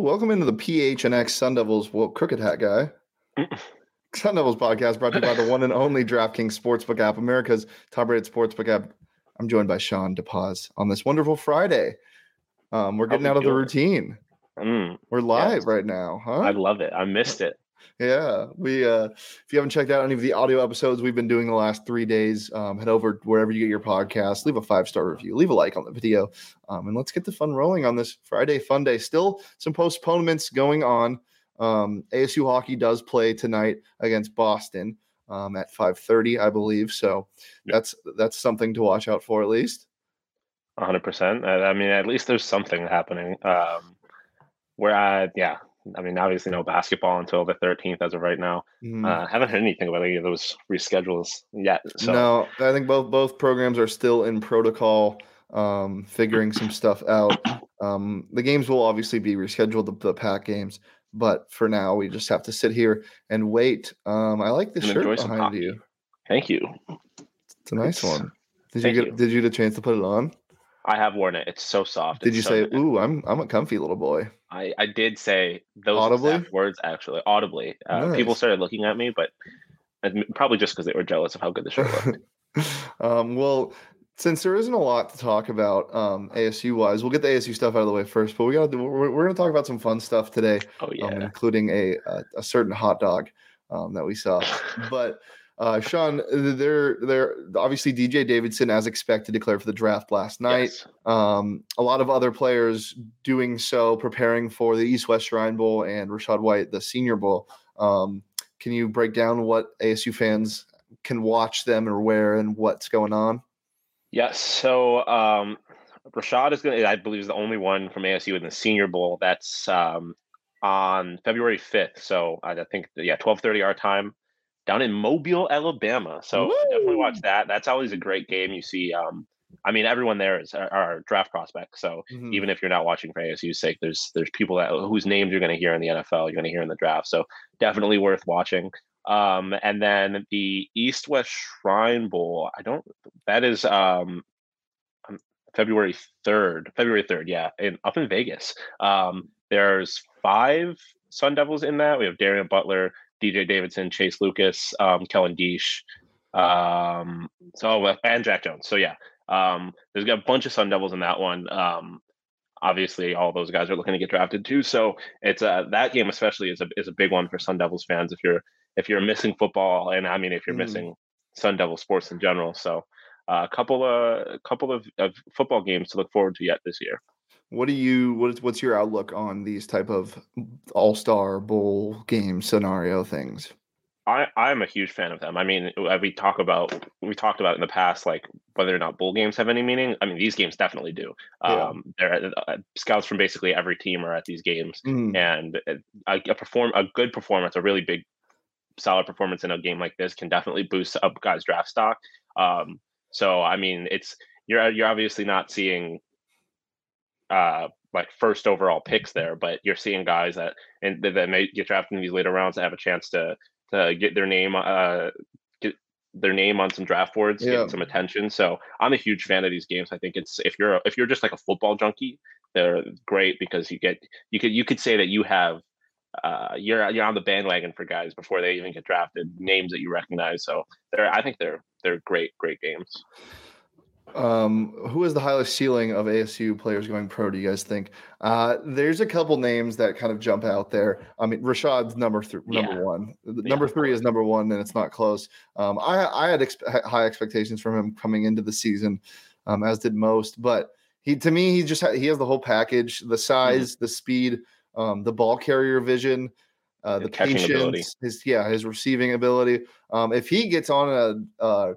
welcome into the PHNX Sun Devils, well, crooked hat guy. Sun Devils podcast brought to you by the one and only DraftKings Sportsbook app, America's top-rated sportsbook app. I'm joined by Shawn DePaz on this wonderful Friday. Um, we're getting out of the routine. Mm, We're live yes. right now, huh? I love it. I missed it. Yeah, we. uh If you haven't checked out any of the audio episodes we've been doing the last three days, um, head over wherever you get your podcast. Leave a five star review. Leave a like on the video, um, and let's get the fun rolling on this Friday fun day. Still some postponements going on. Um, ASU hockey does play tonight against Boston um, at five thirty, I believe. So Yeah. that's that's something to watch out for at least. 100%. I, I mean, at least there's something happening. Um, where I, yeah, I mean, obviously no basketball until the 13th as of right now. Mhm. Uh, haven't heard anything about any of those reschedules yet. So no, I think both both programs are still in protocol, um, figuring some stuff out. Um, the games will obviously be rescheduled, the, the Pac games, but for now we just have to sit here and wait. Um, I like the shirt behind you. thank you. It's a nice Thanks. one. Did you get you. Did you get a chance to put it on? I have worn it. It's so soft. Did It's you so say, nice. "Ooh, I'm I'm a comfy little boy"? I, I did say those Audibly? words actually audibly. Uh, People started looking at me, but probably just because they were jealous of how good the shirt looked. um, well, since there isn't a lot to talk about um, ASU wise, we'll get the ASU stuff out of the way first. But we got we're, we're going to talk about some fun stuff today. Oh yeah. um, including a, a a certain hot dog um, that we saw. But uh, Shawn, they're they're obviously DJ Davidson, as expected, declared for the draft last night. Yes. Um, a lot of other players doing so, preparing for the East West Shrine Bowl and Rashad White, the Senior Bowl. Um, can you break down what ASU fans can watch them or where and what's going on? Yes. So um, Rashad is going to, I believe, is the only one from ASU in the Senior Bowl. That's um, on February 5th. So I think, yeah, 1230 our time down in Mobile, Alabama. So definitely watch that. That's always a great game. You see, um, I mean, everyone there is are draft prospects. So Mhm. even if you're not watching for ASU's sake, there's there's people that whose names you're going to hear in the NFL, you're going to hear in the draft. So definitely worth watching. Um, and then the East West Shrine Bowl, I don't. That is um, um, February third. February third, yeah, in up in Vegas. Um, there's five Sun Devils in that. We have Darien Butler, DJ Davidson, Chase Lucas, um, Kellen Diesch, um, so uh, and Jack Jones. So yeah, um, there's got a bunch of Sun Devils in that one. Um, obviously, all those guys are looking to get drafted too. So it's uh, that game especially is a is a big one for Sun Devils fans. If you're if you're missing football, and I mean if you're Mhm. missing Sun Devil sports in general. So uh, a couple of a couple of, of football games to look forward to yet this year. What do you what is what's your outlook on these type of all star bowl game scenario things? I I'm a huge fan of them. I mean, uh, we talk about we talked about in the past, like whether or not bowl games have any meaning. I mean, these games definitely do. Yeah. Um, there uh, scouts from basically every team are at these games, Mm, and uh, a, a perform a good performance, a really big, solid performance in a game like this can definitely boost up guys' draft stock. Um, so I mean, it's you're you're obviously not seeing uh like first overall picks there, but you're seeing guys that and that may get drafted in these later rounds that have a chance to to get their name uh get their name on some draft boards, Yeah. get some attention. So I'm a huge fan of these games. I think it's if you're a, if you're just like a football junkie, they're great because you get you could you could say that you have uh you're you're on the bandwagon for guys before they even get drafted, names that you recognize. So they're I think they're they're great great games. Um, who is the highest ceiling of ASU players going pro? Do you guys think? Uh, there's a couple names that kind of jump out there. I mean, Rashad's number three, number Yeah. one. Yeah, Number three is number one, and it's not close. Um, I I had expe- high expectations from him coming into the season, um, as did most. But he to me, he just ha- he has the whole package: the size, the speed, um, the ball carrier vision. Uh, the patience, ability. his yeah, his receiving ability. Um, if he gets on a, uh,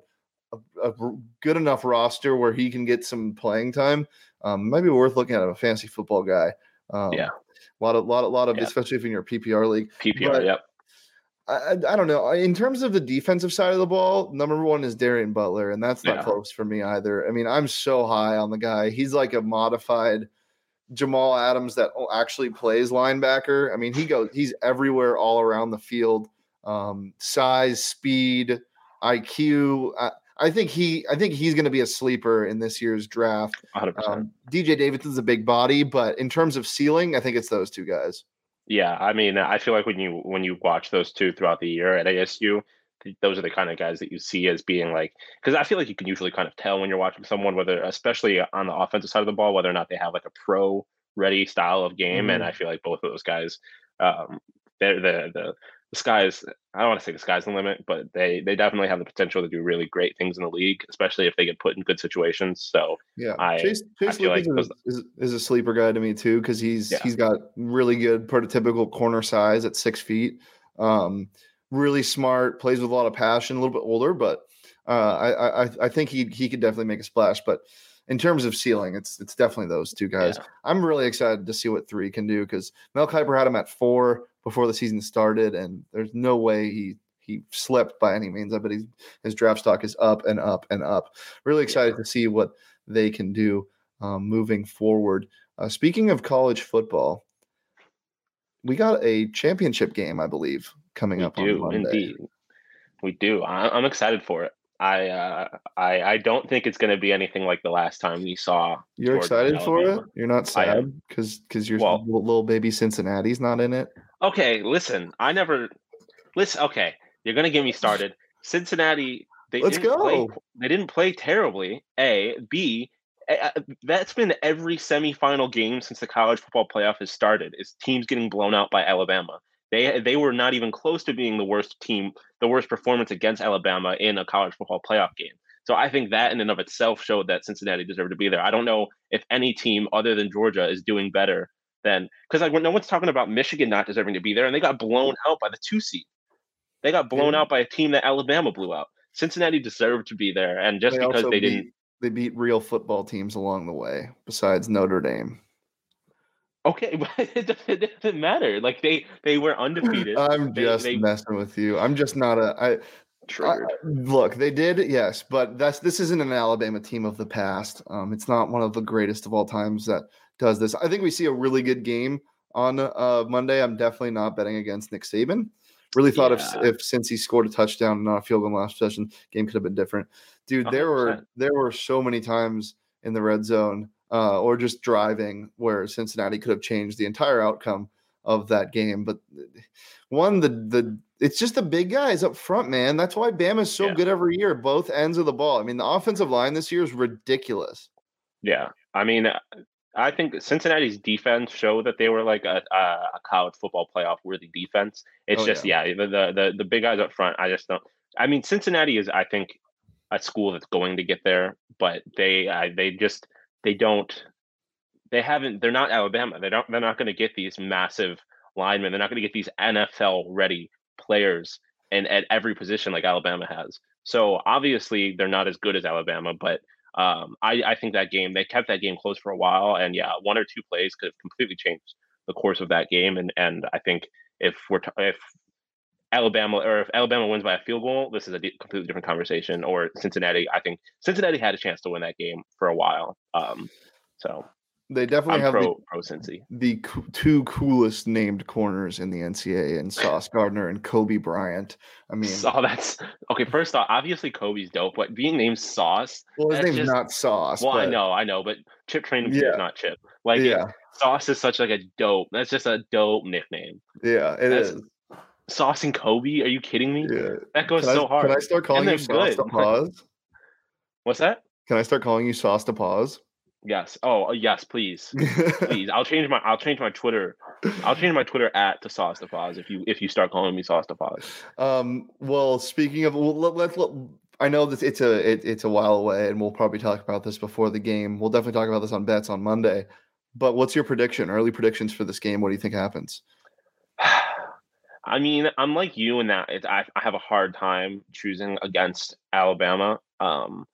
a, a good enough roster where he can get some playing time, um, might be worth looking at a fantasy football guy. Um, Yeah. a lot of lot of lot of Yeah. especially if in your PPR league. PPR, But- yep. I, I I don't know. In terms of the defensive side of the ball, number one is Darien Butler, and that's not Yeah. close for me either. I mean, I'm so high on the guy. He's like a modified Jamal Adams that actually plays linebacker. I mean, he goes, he's everywhere, all around the field. Um, size, speed, IQ. I, I think he I think he's going to be a sleeper in this year's draft. 100%. Um, DJ Davidson's a big body, but in terms of ceiling, I think it's those two guys. Yeah, I mean, I feel like when you when you watch those two throughout the year at ASU, those are the kind of guys that you see as being like because I feel like you can usually kind of tell when you're watching someone whether especially on the offensive side of the ball whether or not they have like a pro ready style of game, mm-hmm. and I feel like both of those guys, um, they're the the the sky's I don't want to say the sky's the limit, but they they definitely have the potential to do really great things in the league, especially if they get put in good situations. So yeah, I, Chase, Chase I like is, is, is, a sleeper guy to me too because he's yeah. he's got really good prototypical corner size at six feet. Um, really smart, plays with a lot of passion, a little bit older, but uh, I, I I think he he could definitely make a splash. But in terms of ceiling, it's it's definitely those two guys. Yeah. I'm really excited to see what three can do because Mel Kiper had him at four before the season started, and there's no way he he slipped by any means. I bet he's, his draft stock is up and up and up. Really excited yeah. to see what they can do um, moving forward. Uh, speaking of college football, we got a championship game, I believe, coming we up do, on Monday. Indeed. We do. I'm excited for it. I uh, I I don't think it's going to be anything like the last time we saw. You're excited for it. You're not sad because because your well, little baby Cincinnati's not in it. Okay, listen. I never listen. Okay, you're going to get me started. Cincinnati. They Let's go. Play, they didn't play terribly. A B. That's been every semifinal game since the college football playoff has started. Is teams getting blown out by Alabama. They they were not even close to being the worst team, the worst performance against Alabama in a college football playoff game. So I think that in and of itself showed that Cincinnati deserved to be there. I don't know if any team other than Georgia is doing better than because like no one's talking about Michigan not deserving to be there, and they got blown out by the two seed. They got blown yeah. out by a team that Alabama blew out. Cincinnati deserved to be there, and just they because they beat, didn't, they beat real football teams along the way. Besides Notre Dame. Okay, but it doesn't, matter. Like they they were undefeated. I'm just they, messing with you. I'm just not a I Triggered. I, look, they did, yes, but that's this isn't an Alabama team of the past. Um, it's not one of the greatest of all times that does this. I think we see a really good game on uh, Monday. I'm definitely not betting against Nick Saban. Really thought yeah. if if Cincy scored a touchdown, and not a field goal last possession, game could have been different. Dude, 100%. there were there were so many times in the red zone uh, or just driving where Cincinnati could have changed the entire outcome of that game. But one, the the it's just the big guys up front, man. That's why Bama is so yeah. good every year, both ends of the ball. I mean, the offensive line this year is ridiculous. Yeah, I mean, I think Cincinnati's defense showed that they were like a, a college football playoff worthy defense. It's oh, just yeah, yeah the, the the big guys up front. I just don't. I mean, Cincinnati is I think a school that's going to get there, but they uh, they just they don't they haven't they're not Alabama. They don't they're not going to get these massive linemen. They're not going to get these NFL ready players and at every position like Alabama has. So obviously they're not as good as Alabama, but um, I, I think that game they kept that game close for a while, and yeah, one or two plays could have completely changed the course of that game. And and I think if we're t- if Alabama or if Alabama wins by a field goal, this is a d- completely different conversation. Or Cincinnati, I think Cincinnati had a chance to win that game for a while. Um, so they definitely I'm have pro, the, pro Cincy. the co- two coolest named corners in the NCAA, and Sauce Gardner and Coby Bryant. I mean, so that's okay. First off, obviously Coby's dope, but being named Sauce. Well, his name's just, not Sauce. Well, but, I know, I know, but Chip Trayanum yeah. is not Chip. Like, yeah. Sauce is such like a dope. That's just a dope nickname. Yeah, it that's, is. Sauce and Coby? Are you kidding me? Yeah. That goes can so I, hard. Can I start calling you Sauce DePaz? What's that? Can I start calling you Sauce DePaz? Yes. Oh, uh, yes, please, please. I'll change my I'll change my Twitter. I'll change my Twitter at to Sauce DePaz if you if you start calling me Sauce DePaz. Um. Well, speaking of, well, let, let, let, I know this. it's a it, it's a while away, and we'll probably talk about this before the game. We'll definitely talk about this on bets on Monday. But what's your prediction? Early predictions for this game? What do you think happens? I mean, I'm like you in that I, I have a hard time choosing against Alabama. Um,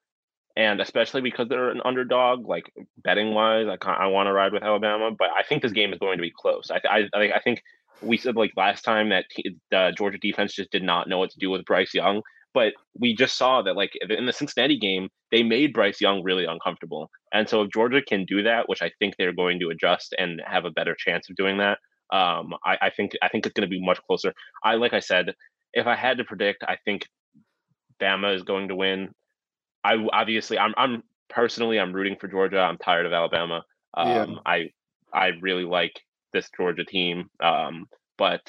and especially because they're an underdog, like betting wise, I I want to ride with Alabama, but I think this game is going to be close. I I I think we said like last time that the Georgia defense just did not know what to do with Bryce Young, but we just saw that like in the Cincinnati game, they made Bryce Young really uncomfortable. And so if Georgia can do that, which I think they're going to adjust and have a better chance of doing that, um, I, I think I think it's going to be much closer. I like I said, if I had to predict, I think Bama is going to win I obviously I'm I'm personally I'm rooting for Georgia. I'm tired of Alabama. Um, yeah. I I really like this Georgia team, um, but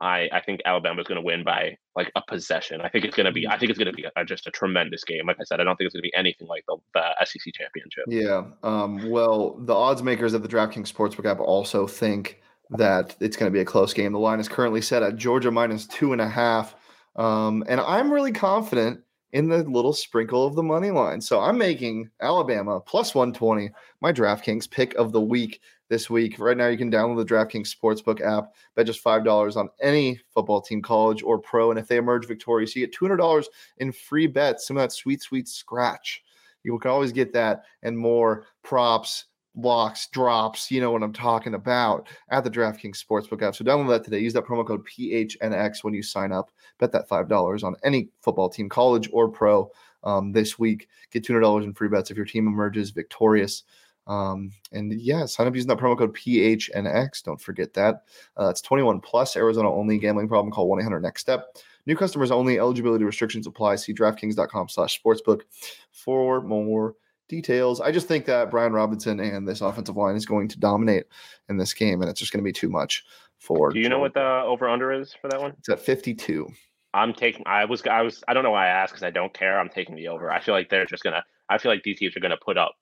I I think Alabama's going to win by like a possession. I think it's going to be I think it's going to be a, just a tremendous game. Like I said, I don't think it's going to be anything like the, the SEC championship. Yeah. Um, well, the odds makers of the DraftKings Sportsbook app also think that it's going to be a close game. The line is currently set at Georgia minus two and a half. Um, and I'm really confident in the little sprinkle of the money line. So I'm making Alabama plus 120, my DraftKings pick of the week this week. Right now, you can download the DraftKings Sportsbook app, bet just $5 on any football team, college or pro. And if they emerge victorious, you get $200 in free bets, some of that sweet, sweet scratch. You can always get that and more props blocks, drops, you know what I'm talking about at the DraftKings Sportsbook app. So download that today. Use that promo code PHNX when you sign up. Bet that $5 on any football team, college or pro, um, this week. Get $200 in free bets if your team emerges victorious. Um, and yeah, sign up using that promo code PHNX. Don't forget that. Uh, it's 21 plus, Arizona only gambling problem. Call 1 800 next step. New customers only. Eligibility restrictions apply. See DraftKings.com slash sportsbook for more details. I just think that Brian Robinson and this offensive line is going to dominate in this game, and it's just going to be too much for. Do you know what the over under is for that one? It's at 52. I'm taking. I was. I was. I don't know why I asked because I don't care. I'm taking the over. I feel like they're just gonna. I feel like these teams are gonna put up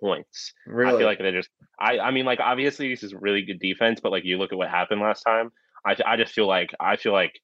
points. Really? I feel like they're just. I. I mean, like obviously this is really good defense, but like you look at what happened last time. I. I just feel like. I feel like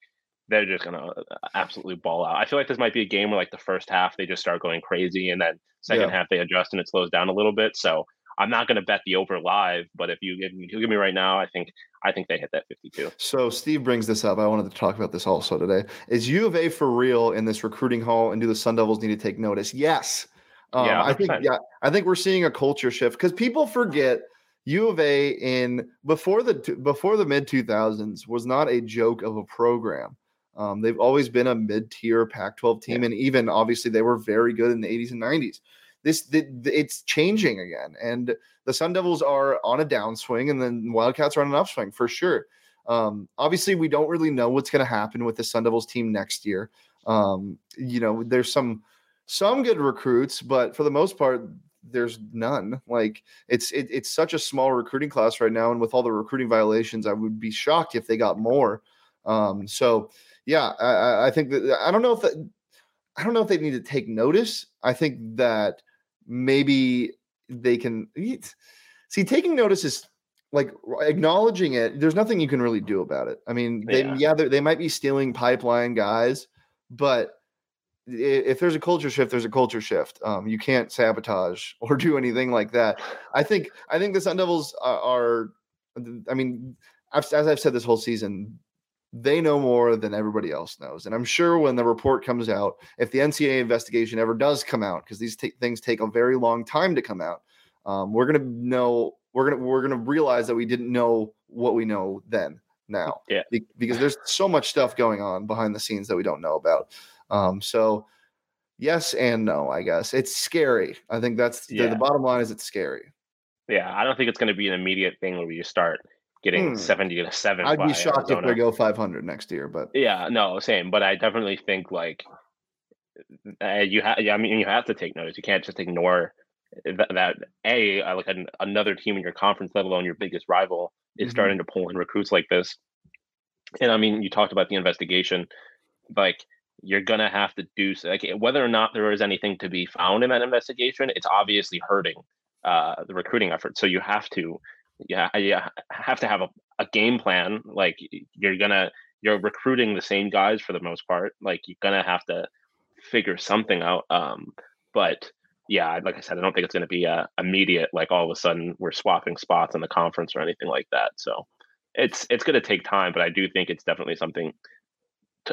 they're just gonna uh, absolutely ball out. I feel like this might be a game where like the first half they just start going crazy, and then second yeah. half they adjust and it slows down a little bit. So I'm not gonna bet the over live, but if you if you give me right now, I think I think they hit that 52. So Steve brings this up. I wanted to talk about this also today. Is U of A for real in this recruiting hall, and do the Sun Devils need to take notice? Yes. Um, yeah, I think yeah, I think we're seeing a culture shift because people forget. U of A in before the before the mid 2000s was not a joke of a program. Um, they've always been a mid-tier Pac-12 team, yeah. and even obviously they were very good in the 80s and 90s. This the, it's changing again, and the Sun Devils are on a downswing, and then Wildcats are on an upswing for sure. Um, obviously, we don't really know what's going to happen with the Sun Devils team next year. Um, you know, there's some some good recruits, but for the most part, there's none. Like it's it, it's such a small recruiting class right now, and with all the recruiting violations, I would be shocked if they got more. Um, so yeah, I, I think that I don't know if that, I don't know if they need to take notice. I think that maybe they can see taking notice is like acknowledging it. There's nothing you can really do about it. I mean, they yeah, yeah they might be stealing pipeline guys, but if there's a culture shift, there's a culture shift. Um, you can't sabotage or do anything like that. I think I think the Sun Devils are, are I mean, as I've said this whole season, they know more than everybody else knows. And I'm sure when the report comes out, if the NCAA investigation ever does come out, because these t- things take a very long time to come out, um, we're gonna know we're gonna we're gonna realize that we didn't know what we know then now. Yeah. Be- because there's so much stuff going on behind the scenes that we don't know about. Um, so yes and no, I guess it's scary. I think that's yeah. the, the bottom line is it's scary. Yeah, I don't think it's going to be an immediate thing where you start getting hmm. 70 to 7 i'd be shocked Arizona. if they go 500 next year but yeah no same but i definitely think like uh, you have yeah, i mean you have to take notice you can't just ignore that, that a like an, another team in your conference let alone your biggest rival is mm-hmm. starting to pull in recruits like this and i mean you talked about the investigation like you're gonna have to do like whether or not there is anything to be found in that investigation it's obviously hurting uh, the recruiting effort so you have to yeah, you have to have a, a game plan. Like you're gonna you're recruiting the same guys for the most part. Like you're gonna have to figure something out. Um, but yeah, like I said, I don't think it's gonna be a immediate like all of a sudden we're swapping spots in the conference or anything like that. So it's it's gonna take time, but I do think it's definitely something.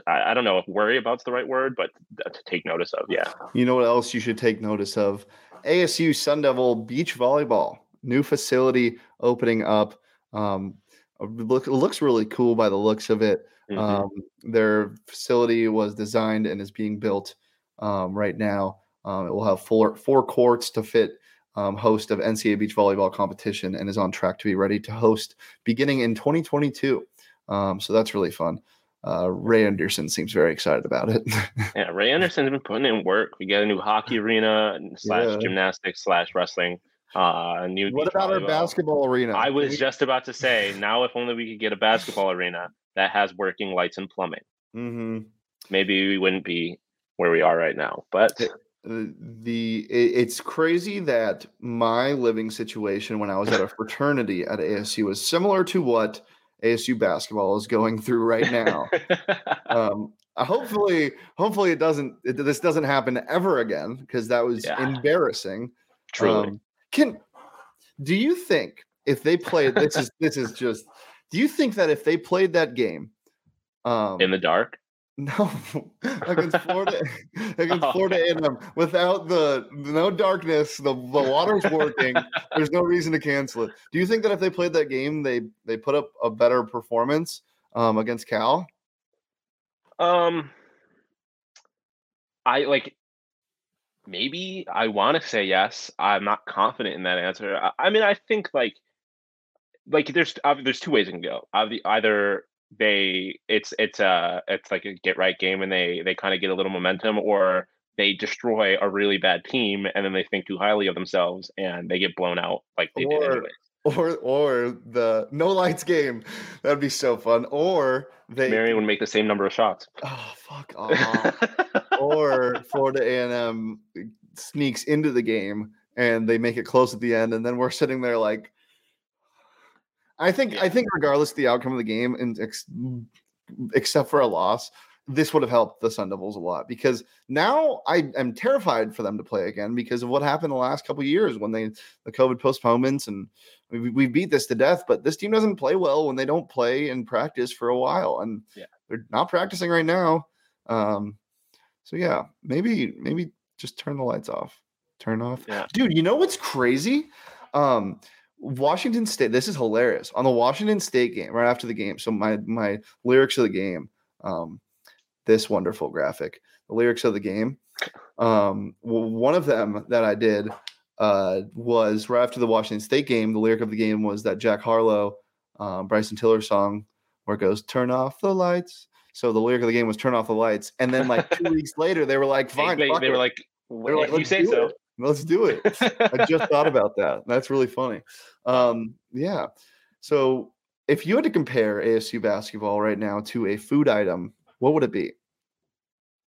I, I don't know if worry about's the right word, but to take notice of. Yeah. You know what else you should take notice of? ASU Sun Devil beach volleyball new facility opening up. Um, look, looks really cool by the looks of it. Mm-hmm. Um, their facility was designed and is being built um, right now. Um, it will have four four courts to fit um, host of NCAA beach volleyball competition and is on track to be ready to host beginning in 2022. Um, so that's really fun. uh, Ray Anderson seems very excited about it. yeah, Ray Anderson's been putting in work. We get a new hockey arena slash Yeah. gymnastics slash wrestling. Uh, new what about our basketball arena? I was We- just about to say, now if only we could get a basketball arena that has working lights and plumbing, Mhm. maybe we wouldn't be where we are right now. But the it's crazy that my living situation when I was at a fraternity at ASU is similar to what ASU basketball is going through right now. um, hopefully, hopefully it doesn't. It, this doesn't happen ever again because that was Yeah. embarrassing. truly, Um, can do you think if they played this is this is just do you think that if they played that game um in the dark. no against Florida against Oh. Florida A&M without the no darkness the, the water's working there's no reason to cancel it do you think that if they played that game they they put up a better performance um against Cal Um, I like maybe I want to say yes. I'm not confident in that answer. I, I mean, I think like like there's uh, there's two ways it can go. Either they it's it's a it's like a get right game and they they kind of get a little momentum, or they destroy a really bad team and then they think too highly of themselves and they get blown out like they did Or- anyway. or or the no lights game that'd be so fun or they Marreon would make the same number of shots. oh fuck off or Florida A&M sneaks into the game and they make it close at the end, and then we're sitting there like, I think I think regardless of the outcome of the game, and ex- except for a loss, this would have helped the Sun Devils a lot because now I am terrified for them to play again because of what happened the last couple of years when they the COVID postponements and we, we beat this to death. But this team doesn't play well when they don't play and practice for a while, and Yeah. they're not practicing right now. Um, so yeah, maybe maybe just turn the lights off. Turn off. Yeah. Dude, you know what's crazy? Um Washington State, this is hilarious. On the Washington State game, right after the game. So my my lyrics of the game, um, this wonderful graphic, the lyrics of the game. Um, one of them that I did uh was right after the Washington State game. The lyric of the game was that Jack Harlow, um, Bryson Tiller song where it goes, turn off the lights. So the lyric of the game was turn off the lights. And then like two weeks later, they were like, fine, they, they were like, were like, "If you "Let's say do so." it." let's do it. I just thought about that. That's really funny. Um, yeah. So if you had to compare ASU basketball right now to a food item, what would it be?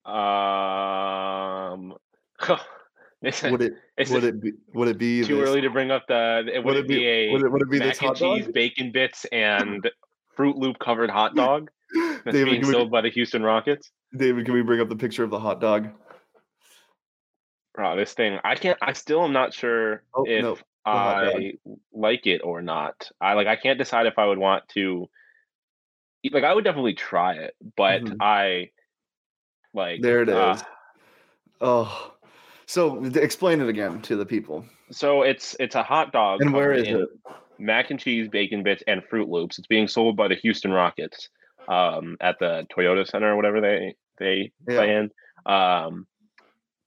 Um, Would it would it be would it be too this- early to bring up the? Would, would it be, a would it, would it be mac this and cheese, dog? bacon bits, and Fruit Loop covered hot dog that's David, being can we, by the Houston Rockets? David, can we bring up the picture of the hot dog? Oh, this thing! I can't. I still am not sure Oh, if no. I like it or not. I like. I can't decide if I would want to. Like, I would definitely try it, but Mhm. I like. There it is. uh, oh, so explain it again to the people. so it's it's a hot dog. And where is it? mac and cheese, bacon bits, and Fruit Loops. It's being sold by the Houston Rockets um, at the Toyota Center or whatever they they play in. Um,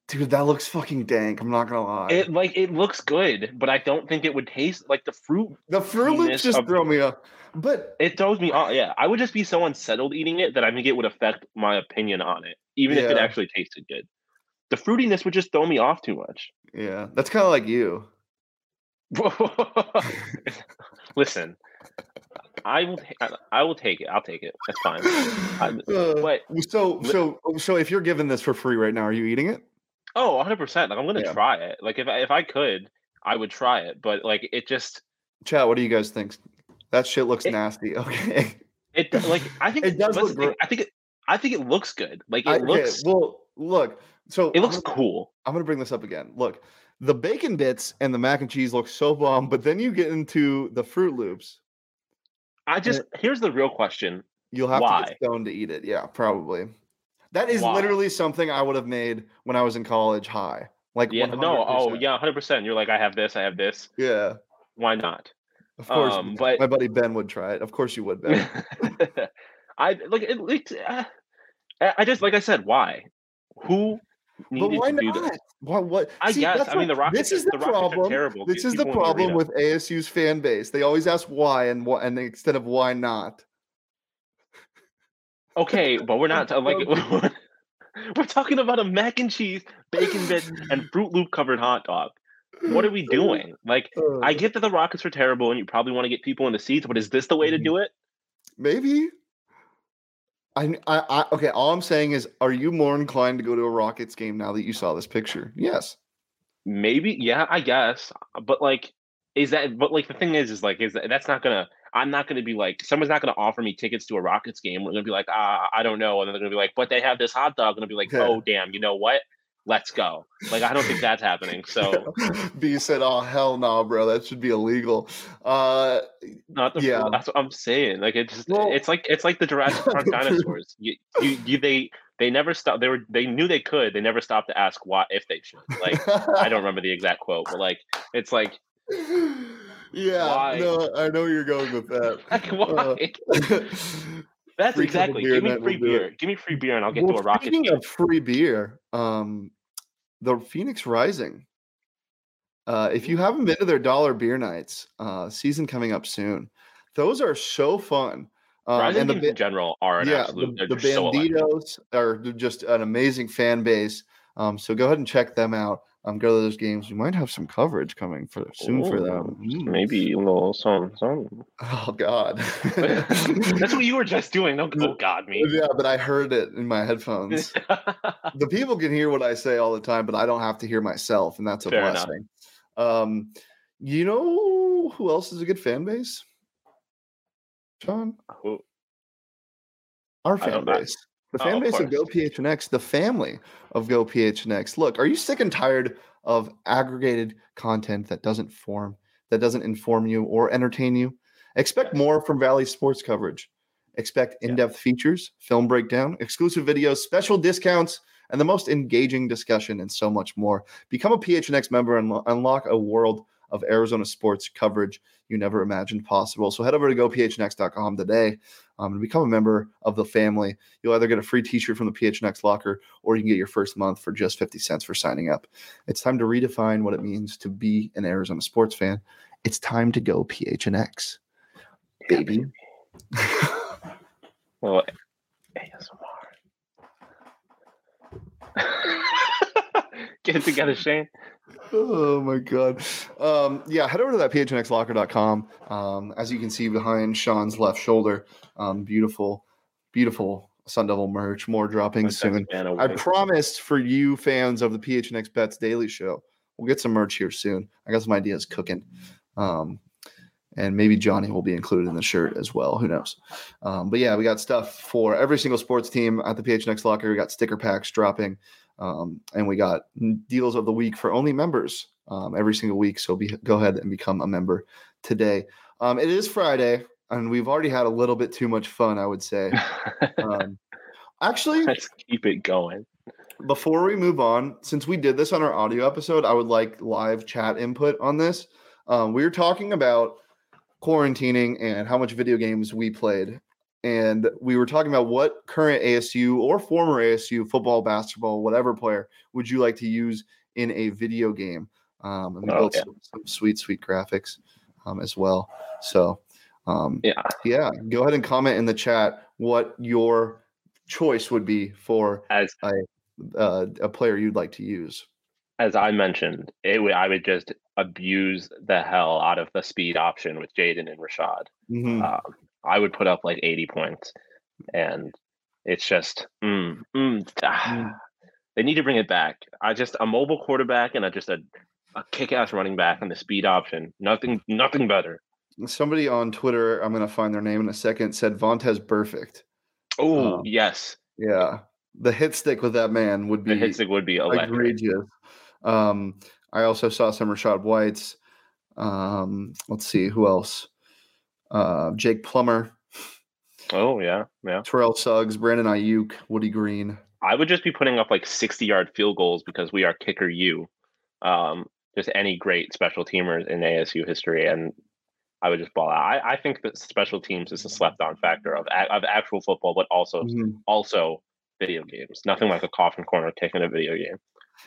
Dude, that looks fucking dank. I'm not gonna lie. it like it looks good, but I don't think it would taste like the fruit. the Fruit Loops just of- throw me off. But It throws me off. Yeah, I would just be so unsettled eating it that I think it would affect my opinion on it, even if it actually tasted good. The fruitiness would just throw me off too much. yeah, that's kind of like you. Listen, I will. I will take it. I'll take it. That's fine. Uh, but- so so so if you're given this for free right now, are you eating it? Oh, 100 percent. Like I'm gonna Yeah. try it. Like if I, if I could, I would try it. But like it just Chat, what do you guys think? That shit looks It- nasty. Okay. it like I think It does look I think it. I think it looks good. Like it I- okay, looks. well. Look, so it looks I'm, gonna- cool. I'm gonna bring this up again. Look, the bacon bits and the mac and cheese look so bomb, but then you get into the Fruit Loops. I just here's the real question. You'll have to get stoned to eat it. Yeah, probably. That is Why? literally something I would have made when I was in college high. Like Yeah. No. Oh yeah. 100. percent You're like I have this. I have this. Yeah. Why not? Of course. Um, but- my buddy Ben would try it. Of course you would, Ben. I like it. it uh, I just like I said. Why? Who but why not? this? Why, what? I See, guess. I mean, the Rockets. This is the, the problem. terrible. This is the problem with ASU's fan base. They always ask why and what, and instead of why not. Okay, but we're not like we're talking about a mac and cheese, bacon bits, and Fruit Loop covered hot dog. What are we doing? Like, I get that the Rockets are terrible, and you probably want to get people in the seats, but is this the way to Mhm. do it? Maybe. I, I, I okay. All I'm saying is, are you more inclined to go to a Rockets game now that you saw this picture? Yes. Maybe, yeah, I guess. But like, is that? But like, the thing is, is like, is that, that's not gonna. I'm not gonna be like, someone's not gonna offer me tickets to a Rockets game. We're gonna be like, ah, I don't know, and then they're gonna be like, but they have this hot dog, and I'll be like, Yeah. oh damn, you know what? Let's go. Like, I don't think that's happening. So B said, "Oh hell no, bro. That should be illegal." Uh, not the. Yeah. That's what I'm saying. Like, it's just, Well- it's like it's like the Jurassic Park dinosaurs. You, you, you, they. They never stopped. They were. They knew they could. They never stopped to ask what if they should. Like I don't remember the exact quote, but like it's like yeah, Why? no, I know you're going with that. like why? That's Free exactly. Give me free beer. Give me free beer, and I'll get Well, to a rocket. speaking of free beer, um, the Phoenix Rising. Uh, if you haven't been to their dollar beer nights, uh, season coming up soon. Those are so fun. Um, Rising and the in general are an yeah, absolute. the, the just so are just an amazing fan base. Um, so go ahead and check them out. Um, go to those games. We might have some coverage coming for soon for them. Mm. Maybe a little something. something. Oh God. That's what you were just doing. Don't oh God me. yeah, but I heard it in my headphones. the people can hear what I say all the time, but I don't have to hear myself, and that's a Fair enough. blessing. Um, you know who else is a good fan base? John, Who- our fan base, the Oh, fan of base of Go course. PHNX, the family of Go PHNX. Look, are you sick and tired of aggregated content that doesn't form, that doesn't inform you or entertain you? Expect more from Valley Sports coverage. Expect in-depth features, film breakdown, exclusive videos, special discounts, and the most engaging discussion, and so much more. Become a PHNX member and lo- unlock a world of Arizona sports coverage you never imagined possible. So head over to gophnx.com today um, and become a member of the family. You'll either get a free t-shirt from the PHNX locker or you can get your first month for just 50 cents for signing up. It's time to redefine what it means to be an Arizona sports fan. It's time to go PHNX, baby. Well, ASMR. Get it together, Shane. Oh my god. Um, yeah, head over to that phnxlocker.com. Um, as you can see behind Shawn's left shoulder, um, beautiful, beautiful Sun Devil merch. More dropping soon. I promised for you fans of the PHNX Bets Daily Show, we'll get some merch here soon. I got some ideas cooking. Um, and maybe Johnny will be included in the shirt as well. Who knows? Um, but yeah, we got stuff for every single sports team at the PHNX Locker. We got sticker packs dropping, um, and we got deals of the week for only members um, every single week. So be, go ahead and become a member today. Um, it is Friday, and we've already had a little bit too much fun, I would say. Um, actually, Let's keep it going. before we move on, since we did this on our audio episode, I would like live chat input on this. Um, we were talking about quarantining and how much video games we played. And we were talking about what current ASU or former ASU football, basketball, whatever player would you like to use in a video game? Um, and we Oh, built yeah. some, some sweet, sweet graphics um, as well. So, um, Yeah. yeah, go ahead and comment in the chat what your choice would be for As uh, a player you'd like to use. as I mentioned, it would I would just abuse the hell out of the speed option with Jayden and Rashad. Mhm. Um, I would put up like 80 points, and it's just mm, mm, ah, Mm. they need to bring it back. I just a mobile quarterback and I just a, a kick-ass running back and the speed option. Nothing, nothing better. Somebody on Twitter, I'm going to find their name in a second, said Vontez perfect. Oh Um, yes, Yeah. The hit stick with that man would be the hit stick would be electric. egregious. Um, I also saw some Rashad Whites. Um, let's see who else. Uh, Jake Plummer, Oh yeah, yeah. Terrell Suggs, Brandon Aiyuk, Woody Green. I would just be putting up like 60 yard field goals because we are kicker you. Um, just any great special teamers in ASU history, and I would just ball out. I, I think that special teams is a slept on factor of of actual football, but also Mhm. also video games. Nothing like a coffin corner kick in a video game.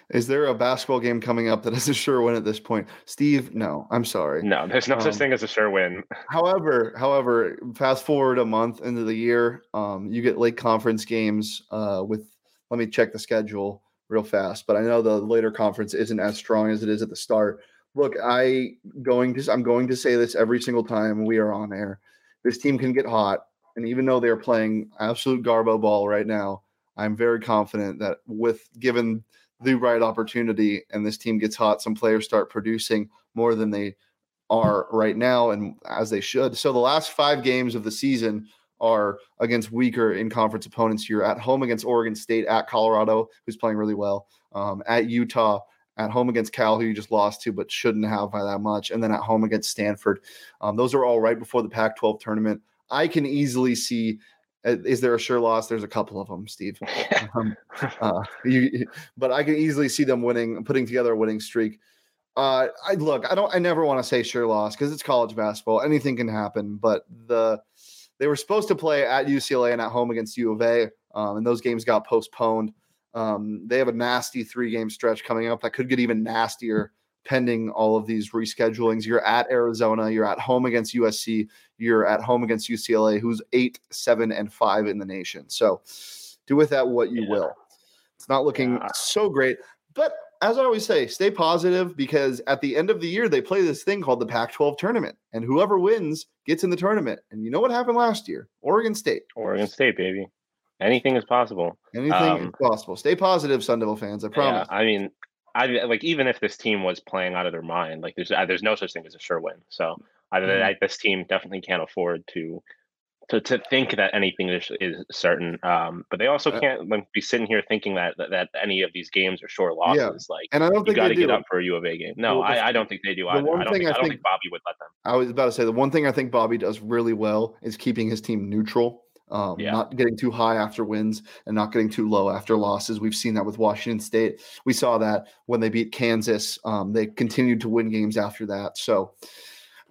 Is there a basketball game coming up that is a sure win at this point? Steve, no, I'm sorry. No, there's no um, such thing as a sure win. however, however, fast forward a month into the year, um, you get late conference games uh, with. Let me check the schedule real fast, but I know the later conference isn't as strong as it is at the start. Look, I going to I'm going to say this every single time we are on air. This team can get hot, and even though they're playing absolute garbo ball right now, I'm very confident that with given the right opportunity and this team gets hot, some players start producing more than they are right now and as they should. So the last five games of the season are against weaker in conference opponents. You're at home against Oregon State, at Colorado, who's playing really well, um, at Utah, at home against Cal, who you just lost to but shouldn't have by that much, and then at home against Stanford. Um, those are all right before the Pac 12 tournament. I can easily see is there a sure loss? There's a couple of them, Steve. um, uh, you, but I can easily see them winning, putting together a winning streak. Uh, I look, I don't, I never want to say sure loss because it's college basketball. Anything can happen. But the they were supposed to play at UCLA and at home against U of A, um, and those games got postponed. Um, they have a nasty three game stretch coming up that could get even nastier pending all of these reschedulings. You're at Arizona, you're at home against USC, you're at home against UCLA, who's eight, seven, and five in the nation. So do with that what you yeah. will. It's not looking yeah. so great, but as I always say, stay positive because at the end of the year, they play this thing called the Pac 12 tournament, and whoever wins gets in the tournament. And you know what happened last year? Oregon State. Oregon State, baby. Anything is possible. Anything um, is possible. Stay positive, Sun Devil fans. I promise. Yeah, I mean, I like even if this team was playing out of their mind, like there's uh, there's no such thing as a sure win. So I, mm-hmm. I, this team definitely can't afford to to, to think that anything is, is certain. Um, but they also uh can't like, be sitting here thinking that, that, that any of these games are sure losses. Yeah. Like, and I don't think you got to get up for a U of A game. No, well, I, I don't think they do. Either. I don't, think, I, don't think Bobby would let them. I was about to say the one thing I think Bobby does really well is keeping his team neutral um, yeah. not getting too high after wins and not getting too low after losses. We've seen that with Washington State. We saw that when they beat Kansas. Um, they continued to win games after that. So,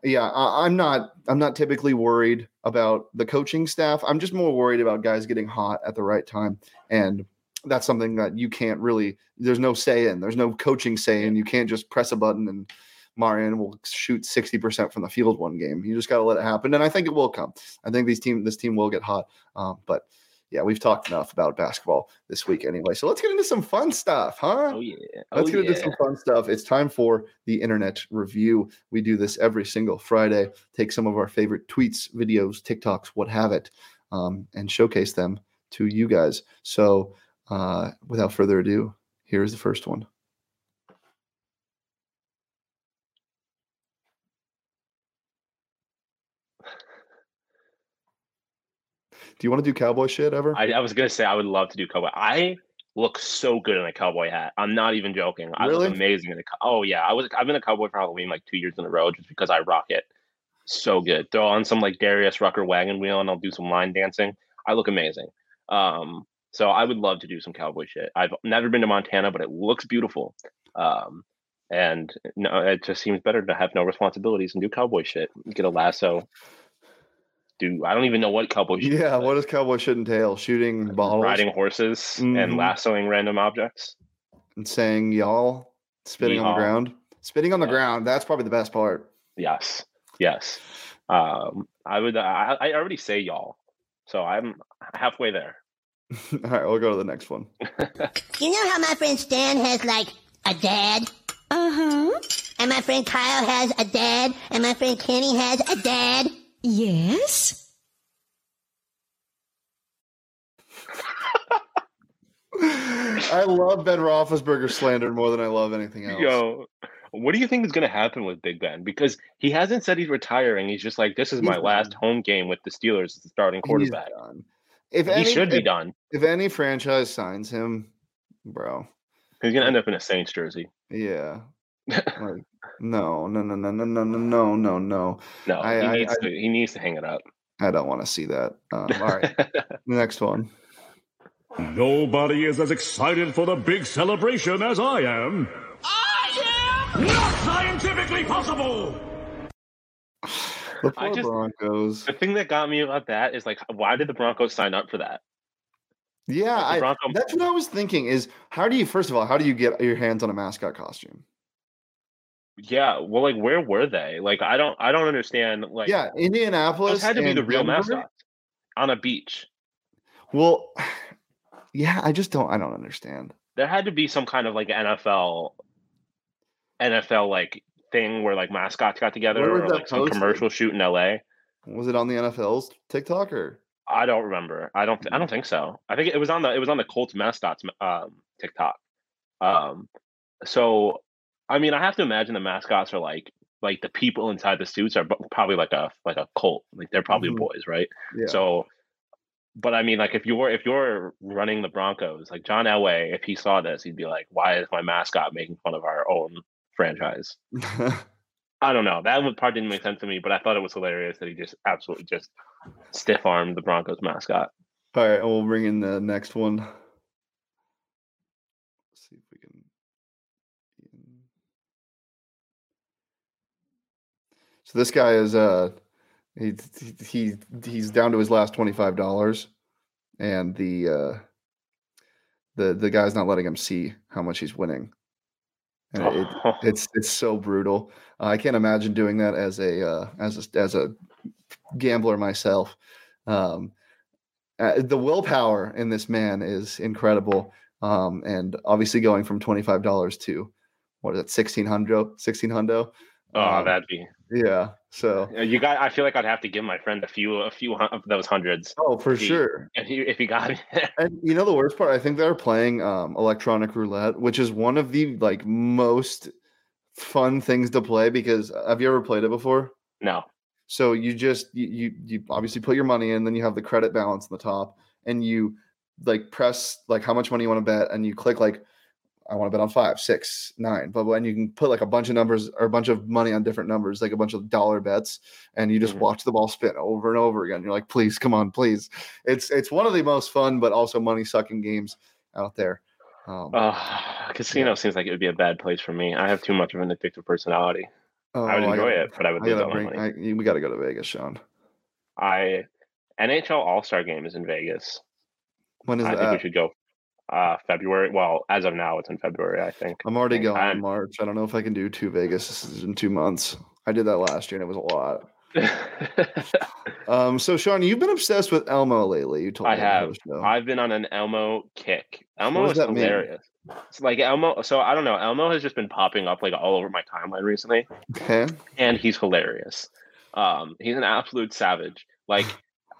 yeah, I, I'm not. I'm not typically worried about the coaching staff. I'm just more worried about guys getting hot at the right time, and that's something that you can't really. There's no say in. There's no coaching say in. You can't just press a button and Marreon will shoot 60% from the field one game. You just got to let it happen. And I think it will come. I think these team, this team will get hot. Um, but yeah, we've talked enough about basketball this week anyway. So let's get into some fun stuff, huh? Oh, yeah. Oh, let's get yeah. into some fun stuff. It's time for the internet review. We do this every single Friday. Take some of our favorite tweets, videos, TikToks, what have it, um, and showcase them to you guys. So uh, without further ado, here's the first one. Do you want to do cowboy shit ever? I, I, was gonna say I would love to do cowboy. I look so good in a cowboy hat. I'm not even joking. I really? look amazing in a. Oh yeah, I was. I've been a cowboy for Halloween like two years in a row just because I rock it. So good. Throw on some like Darius Rucker wagon wheel and I'll do some line dancing. I look amazing. Um, so I would love to do some cowboy shit. I've never been to Montana, but it looks beautiful. Um, and no, it just seems better to have no responsibilities and do cowboy shit. Get a lasso, do. I don't even know what cowboy. Yeah, what does cowboy should entail? Shooting bottles, riding horses, mm-hmm. and lassoing random objects, and saying y'all, spitting Yeehaw. on the ground, spitting on the yeah. ground. That's probably the best part. Yes, yes. Um, I would. I, I already say y'all, so I'm halfway there. All right, we'll go to the next one. you know how my friend Stan has like a dad? Uh huh. And my friend Kyle has a dad, and my friend Kenny has a dad. Yes? I love Ben Roethlisberger slander more than I love anything else. Yo, what do you think is going to happen with Big Ben? Because he hasn't said he's retiring. He's just like, this is my last home game with the Steelers as the starting quarterback. If he any, should be if, done. If any franchise signs him, bro, he's going to end up in a Saints jersey. Yeah, like, no, no, no, no, no, no, no, no, no, no. No, I, he, needs I, to, he needs to hang it up. I don't want to see that. Um, all right, next one. Nobody is as excited for the big celebration as I am. I am not scientifically possible. The poor I just, Broncos. The thing that got me about that is like, why did the Broncos sign up for that? Yeah, Like I, Bronco- that's what I was thinking. Is how do you first of all how do you get your hands on a mascot costume? Yeah, well, like where were they? Like I don't, I don't understand. Like yeah, Indianapolis had to be the real Denver? mascots on a beach. Well, yeah, I just don't. I don't understand. There had to be some kind of like NFL, NFL like thing where like mascots got together or like some commercial shoot in LA. Was it on the NFL's TikTok or? I don't remember. I don't. I don't think so. I think it was on the. It was on the Colts mascots um, TikTok. Um, so, I mean, I have to imagine the mascots are like like the people inside the suits are probably like a like a cult. Like they're probably Mhm. boys, right? Yeah. So, but I mean, like if you're if you're running the Broncos, like John Elway, if he saw this, he'd be like, "Why is my mascot making fun of our own franchise?" I don't know. That part didn't make sense to me, but I thought it was hilarious that he just absolutely just stiff armed the Broncos mascot. All right, we'll bring in the next one. Let's see if we can. So this guy is uh he he he's down to his last twenty five dollars, and the uh the the guy's not letting him see how much he's winning. And it, it's it's so brutal. Uh, I can't imagine doing that as a uh, as a as a gambler myself. Um, uh, the willpower in this man is incredible. Um, and obviously going from twenty five dollars to what is it, sixteen hundred, sixteen hundo. Oh, Um, that'd be yeah. So you got. I feel like I'd have to give my friend a few, a few of those hundreds oh, for he- sure. if he if he got it. And you know the worst part, I think they're playing um, electronic roulette, which is one of the like most fun things to play because uh, have you ever played it before? no. So you just you, you you obviously put your money in, then you have the credit balance on the top, and you like press like how much money you want to bet, and you click like I want to bet on five, six, nine, blah blah, and you can put like a bunch of numbers or a bunch of money on different numbers, like a bunch of dollar bets, and you just Mhm. watch the ball spin over and over again. You're like, please, come on, please. It's it's one of the most fun but also money sucking games out there. Um, Uh, casino seems like it would be a bad place for me. I have too much of an addictive personality. oh, I would enjoy gotta- it, but I would lose all my money. I, we got to go to Vegas, Shawn. I NHL All Star Game is in Vegas. When is that? I that? think we should go. Uh, February. Well, as of now, it's in February. I think. I'm already going I'm- in March. I don't know if I can do two Vegas This is in two months. I did that last year and it was a lot. Um, so Shawn, you've been obsessed with Elmo lately. You told I me have. I've been on an Elmo kick. Elmo is mean? hilarious. It's like Elmo. So I don't know. Elmo has just been popping up like all over my timeline recently, Okay. and he's hilarious. Um, he's an absolute savage. Like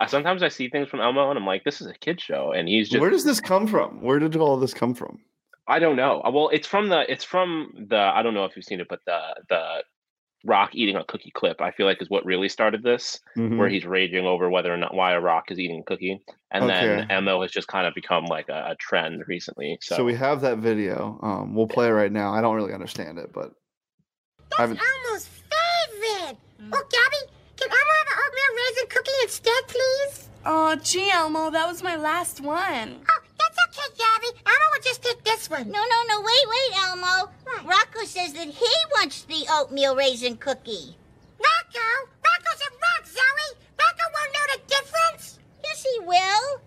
sometimes I see things from Elmo, and I'm like, this is a kid show, and he's just. Where does this come from? Where did all this come from? I don't know. Uh, Well, it's from the. It's from the. I don't know if you've seen it, but the the Rock eating a cookie clip. I feel like is what really started this. where Mhm. he's raging over whether or not why a rock is eating a cookie. And then Okay. Elmo has just kind of become like a, a trend recently. So, So, we have that video. Um, we'll play it right now. I don't really understand it, but I haven't. Elmo's favorite. Oh, Gabby, can Elmo have raisin cookie instead, please? Oh, gee, Elmo, that was my last one. Oh, that's okay, Gabby. Elmo will just take this one. No, no, no, wait, wait, Elmo. What? Rocco says that he wants the oatmeal raisin cookie. Rocco, Rocco's a rock, Zoe. Rocco won't know the difference. Yes, he will.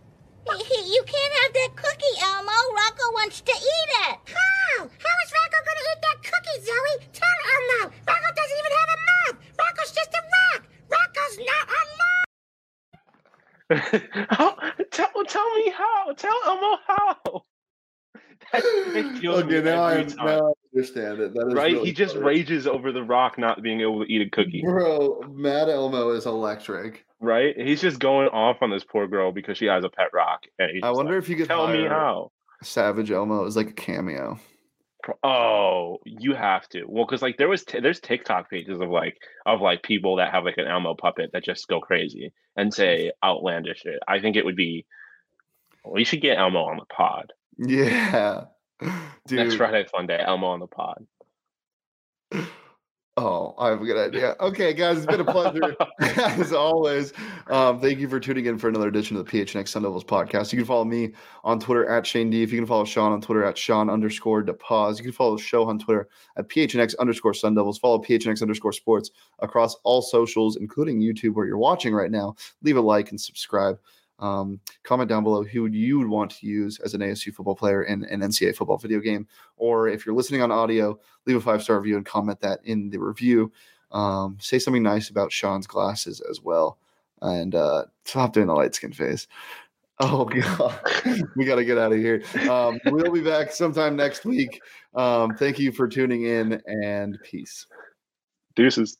He- he- you can't have that cookie, Elmo. Rocco wants to eat it. How? How is Rocco going to eat that cookie, Zoe? Tell Elmo. Rocco doesn't even have a mouth. Rocco's just a rock. Rocco's not alive. how, tell tell me how. Tell Elmo how. That, it Okay, now I, now I understand it. That is right? really he just funny. rages over the rock not being able to eat a cookie. Bro, Mad Elmo is electric. Right? He's just going off on this poor girl because she has a pet rock. And I wonder like, if you could tell me how. Savage Elmo is like a cameo. Oh, you have to. Well, because like there was t- there's TikTok pages of like of like people that have like an Elmo puppet that just go crazy and say outlandish shit. I think it would be. We should get Elmo on the pod Yeah. Dude. next Friday Fun Day. Elmo on the pod. Oh, I have a good idea. Okay, guys, it's been a pleasure as always. Um, thank you for tuning in for another edition of the PHNX Sun Devils podcast. You can follow me on Twitter at Shane D. If you can follow Shawn on Twitter at Shawn underscore DePaz. You can follow the show on Twitter at PHNX underscore Sun Devils. Follow PHNX underscore sports across all socials, including YouTube, where you're watching right now. Leave a like and subscribe. Um, comment down below who you would want to use as an ASU football player in an NCAA football video game. Or if you're listening on audio, leave a five star review and comment that in the review. Um, say something nice about Shawn's glasses as well. And uh, stop doing the light skin face. Oh god, we got to get out of here. Um, we'll be back sometime next week. Um, thank you for tuning in and peace. Deuces.